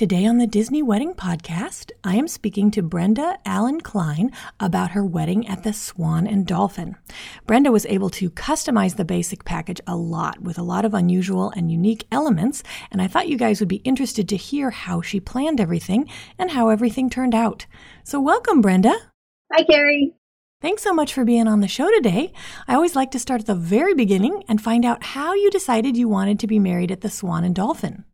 Today on the Disney Wedding Podcast, I am speaking to Brenda Allen Klein about her wedding at the Swan and Dolphin. Brenda was able to customize the basic package a lot with a lot of unusual and unique elements, and I thought you guys would be interested to hear how she planned everything and how everything turned out. So, welcome, Brenda. Hi, Carrie. Thanks so much for being on the show today. I always like to start at the very beginning and find out how you decided you wanted to be married at the Swan and Dolphin.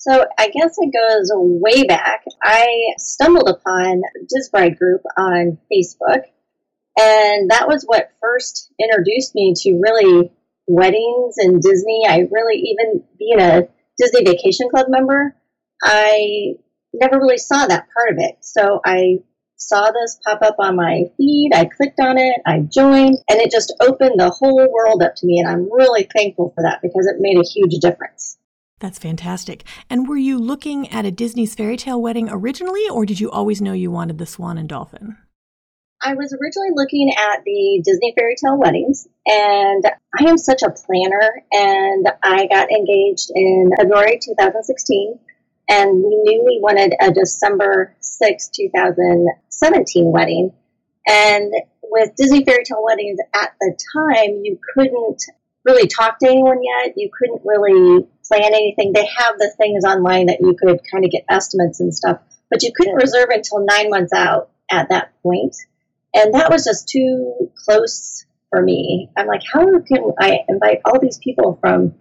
So I guess it goes way back. I stumbled upon Disbride group on Facebook, and that was what first introduced me to really weddings and Disney. I really even being a Disney Vacation Club member, I never really saw that part of it. So I saw this pop up on my feed. I clicked on it, I joined, and it just opened the whole world up to me. And I'm really thankful for that because it made a huge difference. That's fantastic. And were you looking at a Disney's fairy tale wedding originally, or did you always know you wanted the swan and dolphin? I was originally looking at the Disney fairy tale weddings, and I am such a planner. And I got engaged in February 2016, and we knew we wanted a December 6, 2017 wedding. And with Disney fairy tale weddings at the time, you couldn't really talk to anyone yet. You couldn't really plan anything. They have the things online that you could kind of get estimates and stuff, but you couldn't reserve until nine months out at that point. And that was just too close for me. I'm like, how can I invite all these people from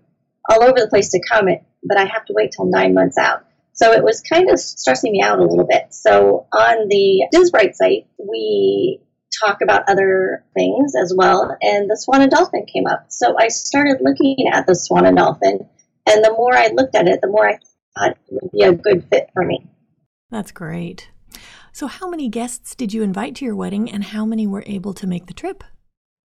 all over the place to come, but I have to wait till nine months out? So it was kind of stressing me out a little bit. So on the Disbride site, we talk about other things as well, and the Swan and Dolphin came up. So I started looking at the Swan and Dolphin and the more I looked at it, the more I thought it would be a good fit for me. That's great. So, how many guests did you invite to your wedding, and how many were able to make the trip?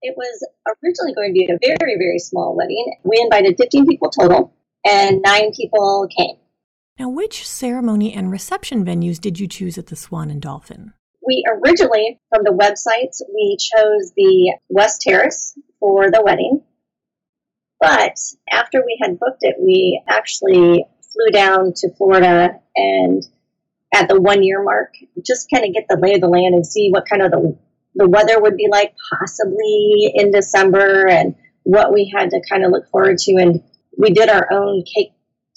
It was originally going to be a very, very small wedding. We invited 15 people total, and nine people came. Now, which ceremony and reception venues did you choose at the Swan and Dolphin? We originally, from the websites, we chose the West Terrace for the wedding. But after we had booked it, we actually flew down to Florida and at the one year mark, just kind of get the lay of the land and see what kind of the, the weather would be like possibly in December and what we had to kind of look forward to. And we did our own cake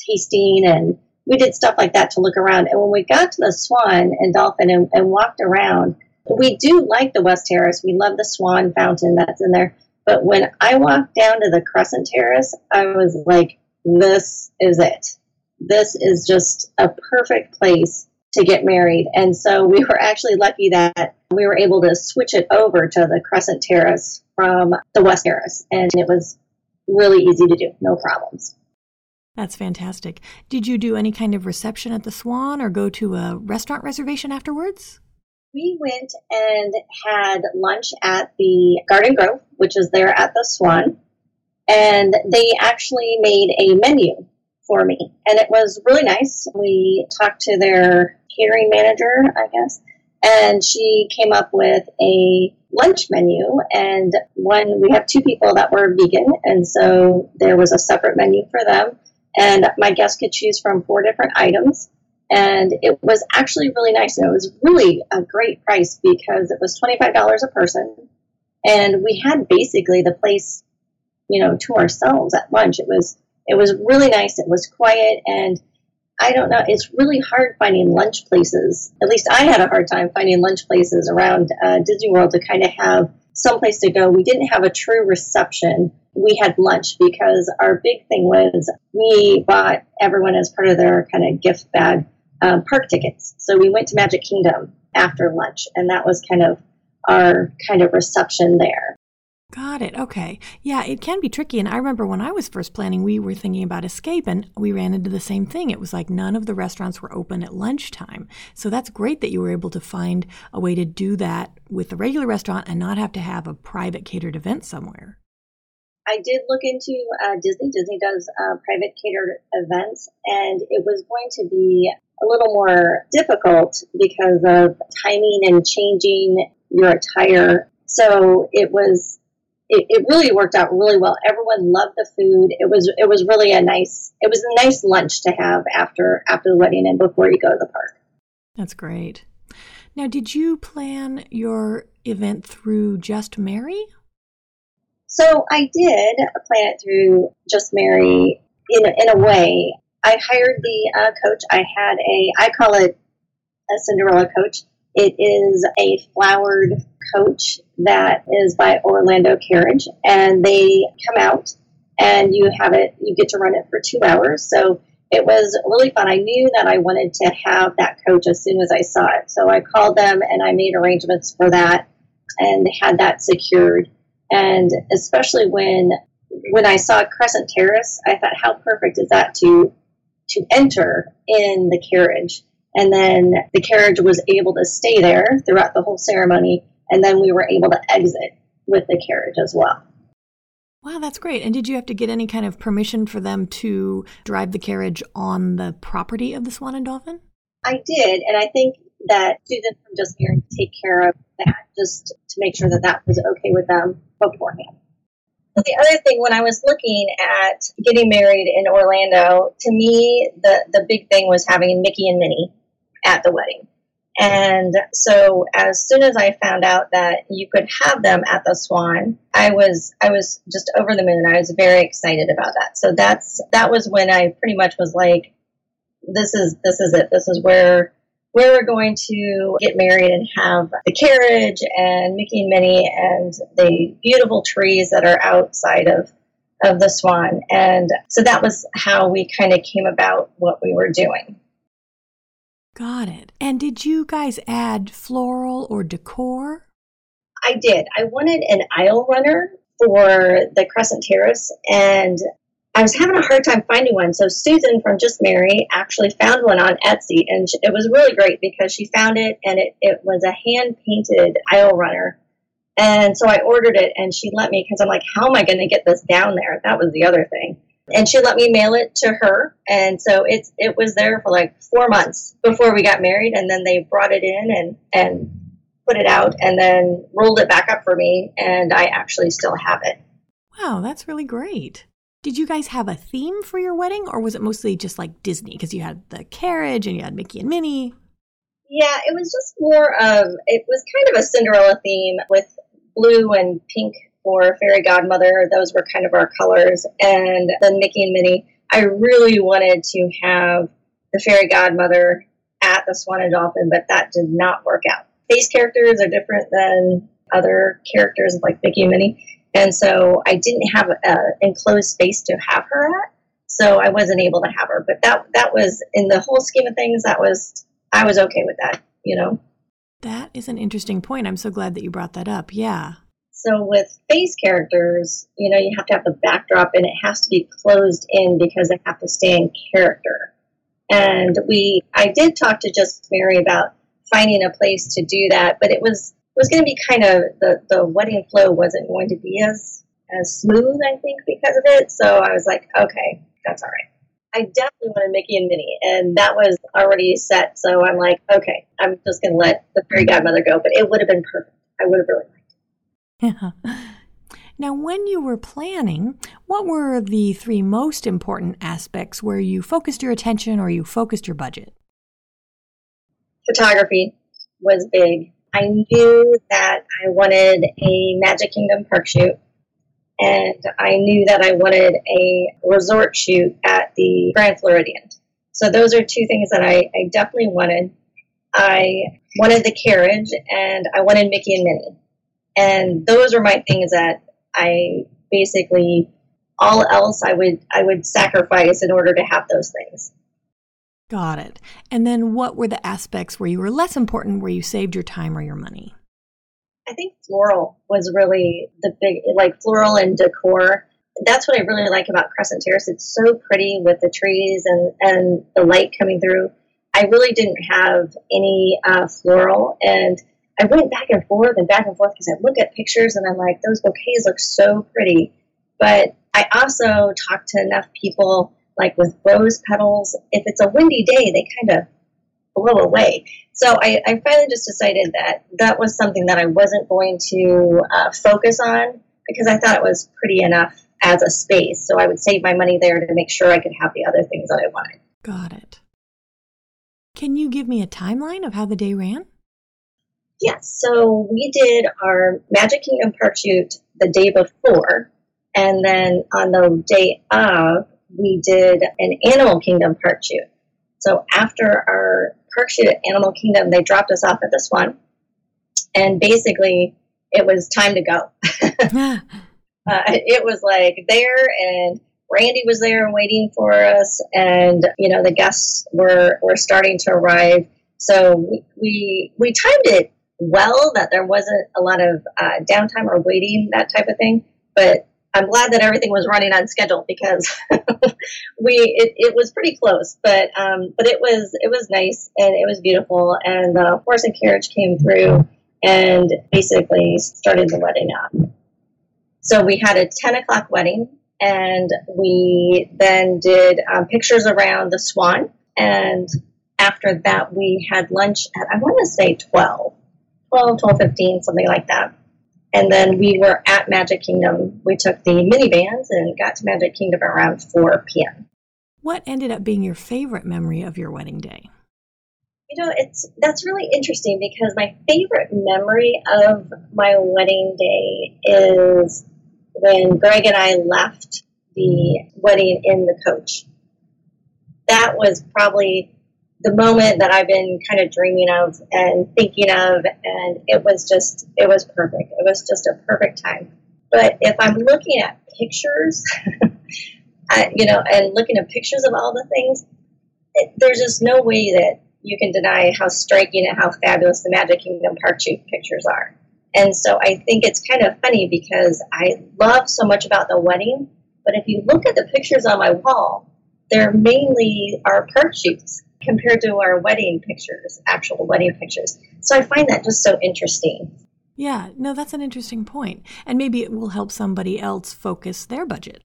tasting and we did stuff like that to look around. And when we got to the Swan and Dolphin and, and walked around, we do like the West Terrace. We love the Swan Fountain that's in there. But when I walked down to the Crescent Terrace, I was like, this is it. This is just a perfect place to get married. And so we were actually lucky that we were able to switch it over to the Crescent Terrace from the West Terrace. And it was really easy to do, no problems. That's fantastic. Did you do any kind of reception at the Swan or go to a restaurant reservation afterwards? We went and had lunch at the Garden Grove, which is there at the Swan, and they actually made a menu for me, and it was really nice. We talked to their catering manager, I guess, and she came up with a lunch menu. And one we have two people that were vegan and so there was a separate menu for them. And my guests could choose from four different items and it was actually really nice. And it was really a great price because it was $25 a person. And we had basically the place, you know, to ourselves at lunch. It was, it was really nice. It was quiet. And I don't know, it's really hard finding lunch places. At least I had a hard time finding lunch places around uh, Disney World to kind of have some place to go. We didn't have a true reception. We had lunch because our big thing was we bought everyone as part of their kind of gift bag um, park tickets. So we went to Magic Kingdom after lunch. And that was kind of our kind of reception there. Got it. Okay. Yeah, it can be tricky. And I remember when I was first planning, we were thinking about escape and we ran into the same thing. It was like none of the restaurants were open at lunchtime. So that's great that you were able to find a way to do that with the regular restaurant and not have to have a private catered event somewhere. I did look into uh, Disney. Disney does uh, private catered events, and it was going to be a little more difficult because of timing and changing your attire. So it was it, it, really worked out really well. Everyone loved the food. It was it was really a nice it was a nice lunch to have after after the wedding and before you go to the park. That's great. Now, did you plan your event through Just Marry? So I did plan it through Just Marry in a, in a way. I hired the uh, coach. I had a I call it a Cinderella coach. It is a flowered coach that is by Orlando Carriage, and they come out and you have it. You get to run it for two hours. So it was really fun. I knew that I wanted to have that coach as soon as I saw it. So I called them and I made arrangements for that and had that secured. And especially when when I saw Crescent Terrace, I thought, how perfect is that to to enter in the carriage? And then the carriage was able to stay there throughout the whole ceremony and then we were able to exit with the carriage as well. Wow, that's great. And did you have to get any kind of permission for them to drive the carriage on the property of the Swan and Dolphin? I did, and I think that Susan from Just to take care of that, just to make sure that that was okay with them beforehand. The other thing, when I was looking at getting married in Orlando, to me, the, the big thing was having Mickey and Minnie at the wedding. And so as soon as I found out that you could have them at the Swan, I was I was just over the moon. I was very excited about that. So that's that was when I pretty much was like this is this is it. This is where where we're going to get married and have the carriage and Mickey and Minnie and the beautiful trees that are outside of of the Swan. And so that was how we kind of came about what we were doing. Got it. And did you guys add floral or decor? I did. I wanted an aisle runner for the Crescent Terrace, and I was having a hard time finding one. So Susan from Just Marry actually found one on Etsy, and it was really great because she found it, and it, it was a hand painted aisle runner. And so I ordered it, and she let me because I'm like, how am I going to get this down there? That was the other thing and she let me mail it to her and so it's it was there for like four months before we got married and then they brought it in and and put it out and then rolled it back up for me and i actually still have it wow that's really great did you guys have a theme for your wedding or was it mostly just like disney because you had the carriage and you had mickey and minnie yeah it was just more of it was kind of a cinderella theme with blue and pink for Fairy Godmother. Those were kind of our colors. And then Mickey and Minnie. I really wanted to have the Fairy Godmother at the Swan and Dolphin, but that did not work out. These characters are different than other characters like Mickey and Minnie. And so I didn't have an enclosed space to have her at. So I wasn't able to have her. But that that was in the whole scheme of things, that was I was okay with that, you know. That is an interesting point. I'm so glad that you brought that up. Yeah. So with face characters, you know, you have to have the backdrop and it has to be closed in because they have to stay in character. And we, I did talk to Just Marry about finding a place to do that, but it was was going to be kind of the the wedding flow wasn't going to be as as smooth, I think, because of it. So I was like, okay, that's all right. I definitely wanted Mickey and Minnie, and that was already set. So I'm like, okay, I'm just going to let the fairy godmother go. But it would have been perfect. I would have really liked yeah. Now, when you were planning, what were the three most important aspects where you focused your attention or you focused your budget? Photography was big. I knew that I wanted a Magic Kingdom park shoot, and I knew that I wanted a resort shoot at the Grand Floridian. So, those are two things that I, I definitely wanted. I wanted the carriage, and I wanted Mickey and Minnie. And those are my things that I basically all else I would I would sacrifice in order to have those things. Got it. And then what were the aspects where you were less important, where you saved your time or your money? I think floral was really the big, like floral and decor. That's what I really like about Crescent Terrace. It's so pretty with the trees and, and the light coming through. I really didn't have any uh, floral, and I went back and forth and back and forth because I look at pictures and I'm like, those bouquets look so pretty. But I also talked to enough people like with rose petals, if it's a windy day, they kind of blow away. So I, I, finally just decided that that was something that I wasn't going to uh, focus on because I thought it was pretty enough as a space. So I would save my money there to make sure I could have the other things that I wanted. Got it. Can you give me a timeline of how the day ran? Yes. So we did our Magic Kingdom park shoot the day before. And then on the day of, we did an Animal Kingdom park shoot. So after our park shoot at Animal Kingdom, they dropped us off at this one, and basically it was time to go. uh, it was like there, and Randy was there waiting for us, and you know the guests were were starting to arrive. So we we, we timed it well that there wasn't a lot of uh, downtime or waiting that type of thing, but I'm glad that everything was running on schedule because we it, it, was pretty close, but um, but it was it was nice and it was beautiful, and the horse and carriage came through and basically started the wedding up. So we had a 10 o'clock wedding, and we then did um, pictures around the swan, and after that we had lunch at I want to say 12, 12, 12, 15, something like that. And then we were at Magic Kingdom. We took the minivans and got to Magic Kingdom around 4 p.m. What ended up being your favorite memory of your wedding day? You know, it's that's really interesting because my favorite memory of my wedding day is when Greg and I left the wedding in the coach. That was probably the moment that I've been kind of dreaming of and thinking of, and it was just, it was perfect. It was just a perfect time. But if I'm looking at pictures, you know, and looking at pictures of all the things, it, there's just no way that you can deny how striking and how fabulous the Magic Kingdom Park Shoot pictures are. And so I think it's kind of funny because I love so much about the wedding, but if you look at the pictures on my wall, they're mainly our park shoots compared to our wedding pictures, actual wedding pictures. So I find that just so interesting. Yeah, no, that's an interesting point. And maybe it will help somebody else focus their budget.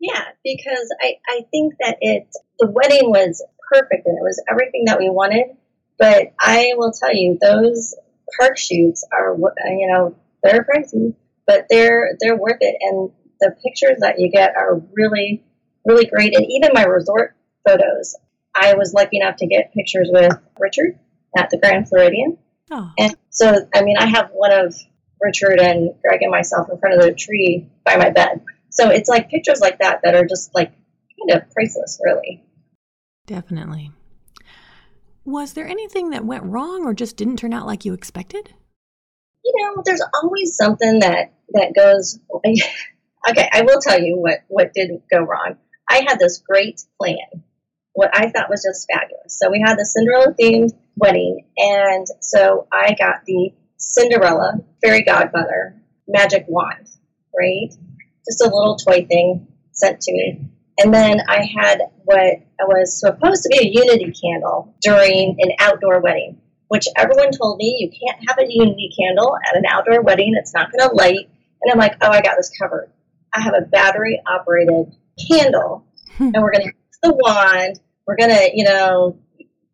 Yeah, because I, I think that it the wedding was perfect and it was everything that we wanted. But I will tell you, those park shoots are uh, you know they're pricey, but they're they're worth it. And the pictures that you get are really really great. And even my resort photos, I was lucky enough to get pictures with Richard at the Grand Floridian. Oh. And so, I mean, I have one of Richard and Greg and myself in front of the tree by my bed. So it's like pictures like that that are just like kind of priceless, really. Definitely. Was there anything that went wrong or just didn't turn out like you expected? You know, there's always something that that goes. okay, I will tell you what what didn't go wrong. I had this great plan what I thought was just fabulous. So we had the Cinderella themed wedding, and so I got the Cinderella fairy godmother magic wand, right? Just a little toy thing sent to me. And then I had what was supposed to be a unity candle during an outdoor wedding, which everyone told me you can't have a unity candle at an outdoor wedding. It's not going to light. And I'm like, oh, I got this covered. I have a battery operated candle, and we're going to the wand. We're gonna, you know,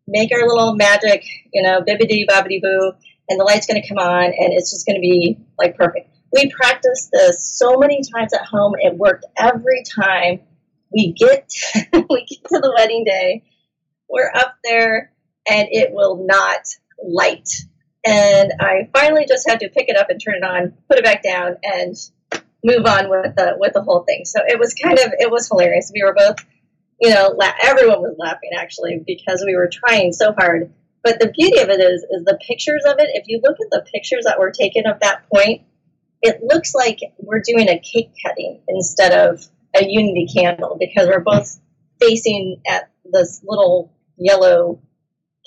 make our little magic, you know, bibbidi bobbidi boo, and the light's gonna come on, and it's just gonna be like perfect. We practiced this so many times at home. It worked every time. We get we get to the wedding day. We're up there, and it will not light. And I finally just had to pick it up and turn it on, put it back down, and move on with the with the whole thing. So it was kind of it was hilarious. We were both you know, la- everyone was laughing actually because we were trying so hard. But the beauty of it is, is the pictures of it. If you look at the pictures that were taken of that point, it looks like we're doing a cake cutting instead of a unity candle because we're both facing at this little yellow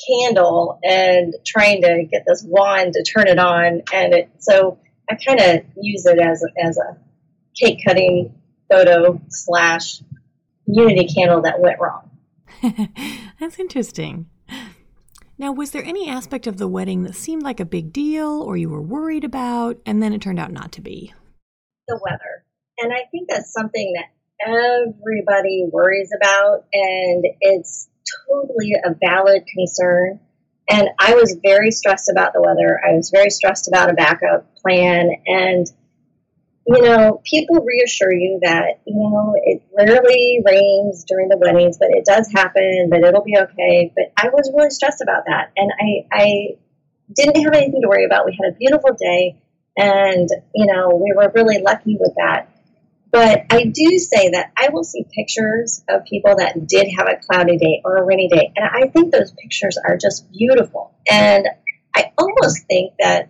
candle and trying to get this wand to turn it on. And it, so I kind of use it as a, as a cake cutting photo slash unity candle that went wrong. That's interesting. Now, was there any aspect of the wedding that seemed like a big deal or you were worried about, and then it turned out not to be? The weather. And I think that's something that everybody worries about, and it's totally a valid concern. And I was very stressed about the weather. I was very stressed about a backup plan. And, you know, people reassure you that, you know, it rarely rains during the weddings, but it does happen, but it'll be okay. But I was really stressed about that. And I, I didn't have anything to worry about. We had a beautiful day. And, you know, we were really lucky with that. But I do say that I will see pictures of people that did have a cloudy day or a rainy day, and I think those pictures are just beautiful. And I almost think that,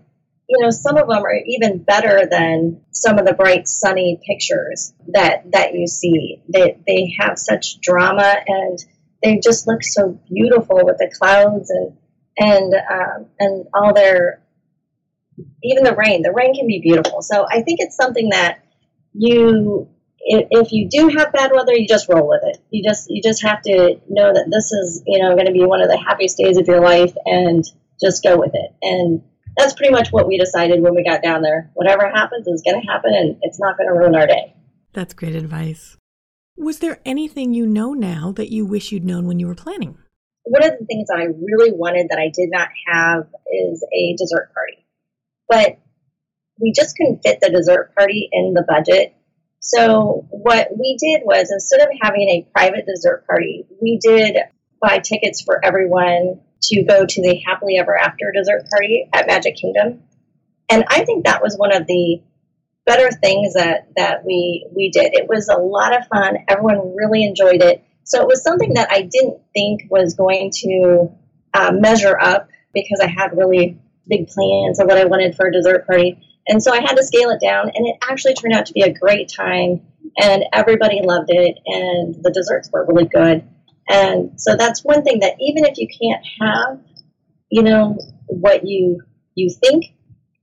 you know, some of them are even better than some of the bright sunny pictures that that you see. They they have such drama and they just look so beautiful with the clouds and and um, and all their even the rain. The rain can be beautiful. So I think it's something that you if you do have bad weather, you just roll with it. You just you just have to know that this is you know going to be one of the happiest days of your life, and just go with it. And that's pretty much what we decided when we got down there. Whatever happens is going to happen, and it's not going to ruin our day. That's great advice. Was there anything you know now that you wish you'd known when you were planning? One of the things I really wanted that I did not have is a dessert party, but we just couldn't fit the dessert party in the budget. So what we did was instead of having a private dessert party, we did buy tickets for everyone to go to the happily ever after dessert party at Magic Kingdom. And I think that was one of the better things that, that we we did. It was a lot of fun. Everyone really enjoyed it. So it was something that I didn't think was going to uh, measure up because I had really big plans of what I wanted for a dessert party. And so I had to scale it down, and it actually turned out to be a great time, and everybody loved it, and the desserts were really good. And so that's one thing that even if you can't have, you know, what you you think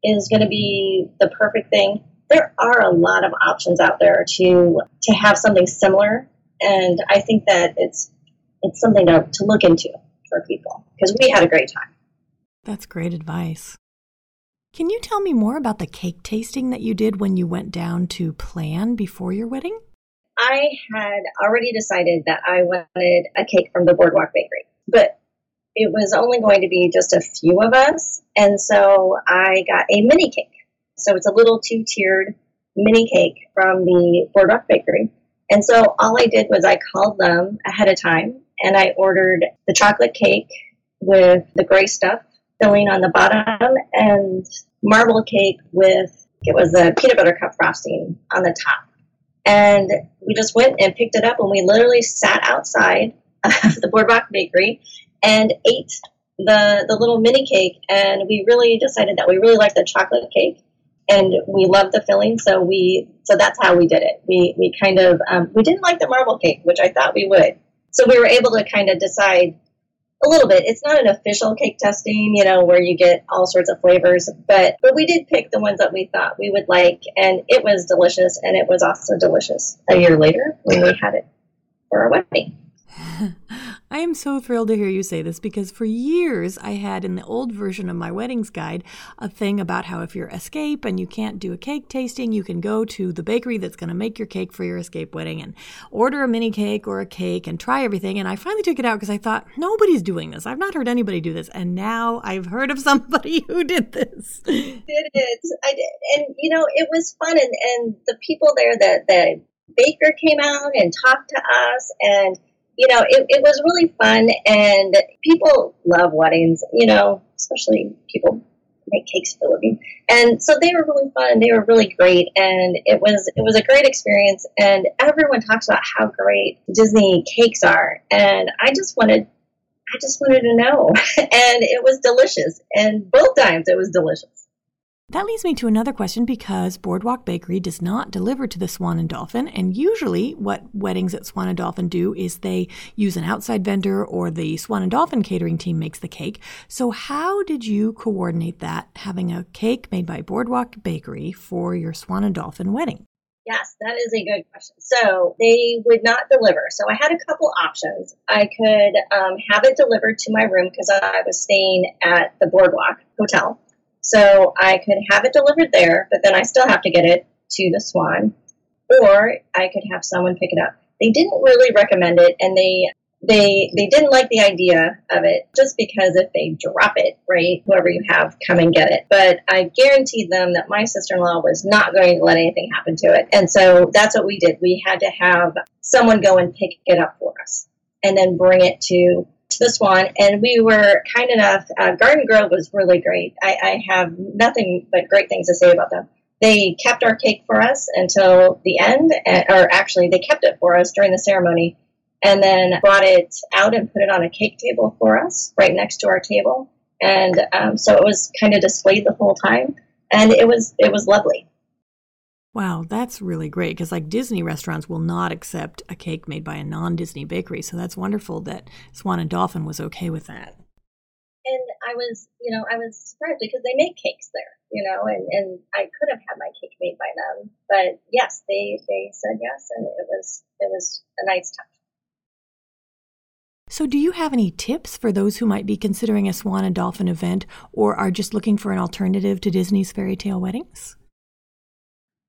is going to be the perfect thing, there are a lot of options out there to to have something similar, and I think that it's it's something to, to look into for people because we had a great time. That's great advice. Can you tell me more about the cake tasting that you did when you went down to plan before your wedding? I had already decided that I wanted a cake from the Boardwalk Bakery, but it was only going to be just a few of us. And so I got a mini cake. So it's a little two tiered mini cake from the Boardwalk Bakery. And so all I did was I called them ahead of time and I ordered the chocolate cake with the gray stuff filling on the bottom and marble cake with it was a peanut butter cup frosting on the top. And we just went and picked it up and we literally sat outside of the Boardwalk Bakery and ate the the little mini cake. And we really decided that we really liked the chocolate cake and we loved the filling. So we so that's how we did it. We we kind of um, we didn't like the marble cake which i thought we would. So we were able to kind of decide a little bit. It's not an official cake testing, you know, where you get all sorts of flavors, but but we did pick the ones that we thought we would like, and it was delicious, and it was also delicious a year later when we had it for our wedding. I am so thrilled to hear you say this because for years I had in the old version of my weddings guide a thing about how if you're escape and you can't do a cake tasting, you can go to the bakery that's going to make your cake for your escape wedding and order a mini cake or a cake and try everything. And I finally took it out because I thought nobody's doing this. I've not heard anybody do this, and now I've heard of somebody who did this. Did it? I did, and you know it was fun, and and the people there, that the baker came out and talked to us and you know, it, it was really fun and people love weddings, you know, especially people make cakes for a living. And so they were really fun. They were really great. And it was, it was a great experience. And everyone talks about how great Disney cakes are. And I just wanted, I just wanted to know. and it was delicious. And both times it was delicious. That leads me to another question because Boardwalk Bakery does not deliver to the Swan and Dolphin. And usually, what weddings at Swan and Dolphin do is they use an outside vendor or the Swan and Dolphin catering team makes the cake. So, how did you coordinate that, having a cake made by Boardwalk Bakery for your Swan and Dolphin wedding? Yes, that is a good question. So they would not deliver. So I had a couple options. I could um, have it delivered to my room because I was staying at the Boardwalk Hotel. So I could have it delivered there, but then I still have to get it to the Swan, or I could have someone pick it up. They didn't really recommend it, and they they they didn't like the idea of it just because if they drop it, right, whoever you have come and get it. But I guaranteed them that my sister-in-law was not going to let anything happen to it. And so that's what we did. We had to have someone go and pick it up for us and then bring it to the Swan, and we were kind enough. Uh, Garden Grove was really great. I, I have nothing but great things to say about them. They kept our cake for us until the end, or actually, they kept it for us during the ceremony, and then brought it out and put it on a cake table for us right next to our table. And um, so it was kind of displayed the whole time, and it was it was lovely. Wow, that's really great because like Disney restaurants will not accept a cake made by a non-Disney bakery. So that's wonderful that Swan and Dolphin was okay with that. And I was, you know, I was surprised because they make cakes there, you know, and, and I could have had my cake made by them, but yes, they they said yes, and it was it was a nice touch. So, do you have any tips for those who might be considering a Swan and Dolphin event or are just looking for an alternative to Disney's fairy tale weddings?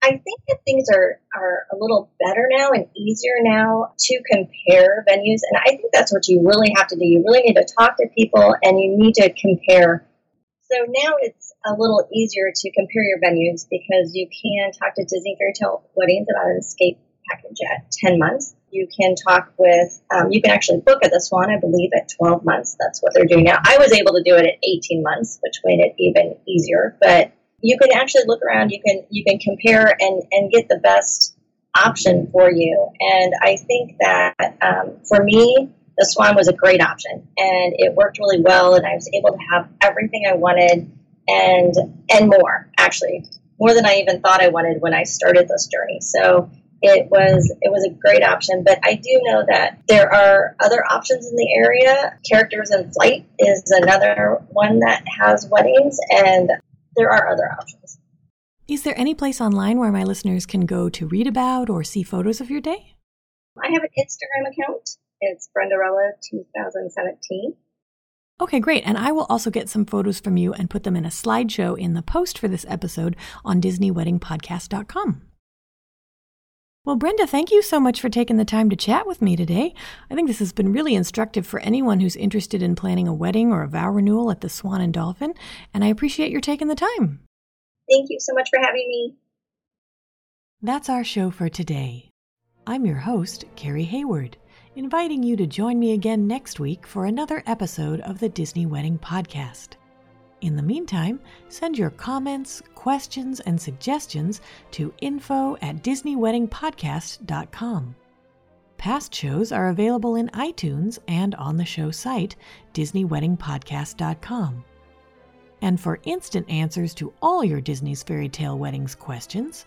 I think that things are, are a little better now and easier now to compare venues. And I think that's what you really have to do. You really need to talk to people and you need to compare. So now it's a little easier to compare your venues because you can talk to Disney Fairy Tale Weddings about an escape package at 10 months. You can talk with, um, you can actually book at the Swan, I believe, at 12 months. That's what they're doing now. I was able to do it at 18 months, which made it even easier. But you can actually look around you can you can compare and and get the best option for you. And i think that um, for me the swan was a great option and it worked really well and i was able to have everything i wanted and and more actually more than i even thought i wanted when i started this journey. So it was it was a great option but i do know that there are other options in the area. Characters in flight is another one that has weddings and there are other options. Is there any place online where my listeners can go to read about or see photos of your day? I have an Instagram account. It's Brendarella 2017. Okay, great. And I will also get some photos from you and put them in a slideshow in the post for this episode on DisneyWeddingPodcast.com. Well, Brenda, thank you so much for taking the time to chat with me today. I think this has been really instructive for anyone who's interested in planning a wedding or a vow renewal at the Swan and Dolphin, and I appreciate your taking the time. Thank you so much for having me. That's our show for today. I'm your host, Carrie Hayward, inviting you to join me again next week for another episode of the Disney Wedding Podcast. In the meantime, send your comments, questions, and suggestions to info at DisneyWeddingPodcast.com. Past shows are available in iTunes and on the show site, DisneyWeddingPodcast.com. And for instant answers to all your Disney's Fairy Tale Weddings questions,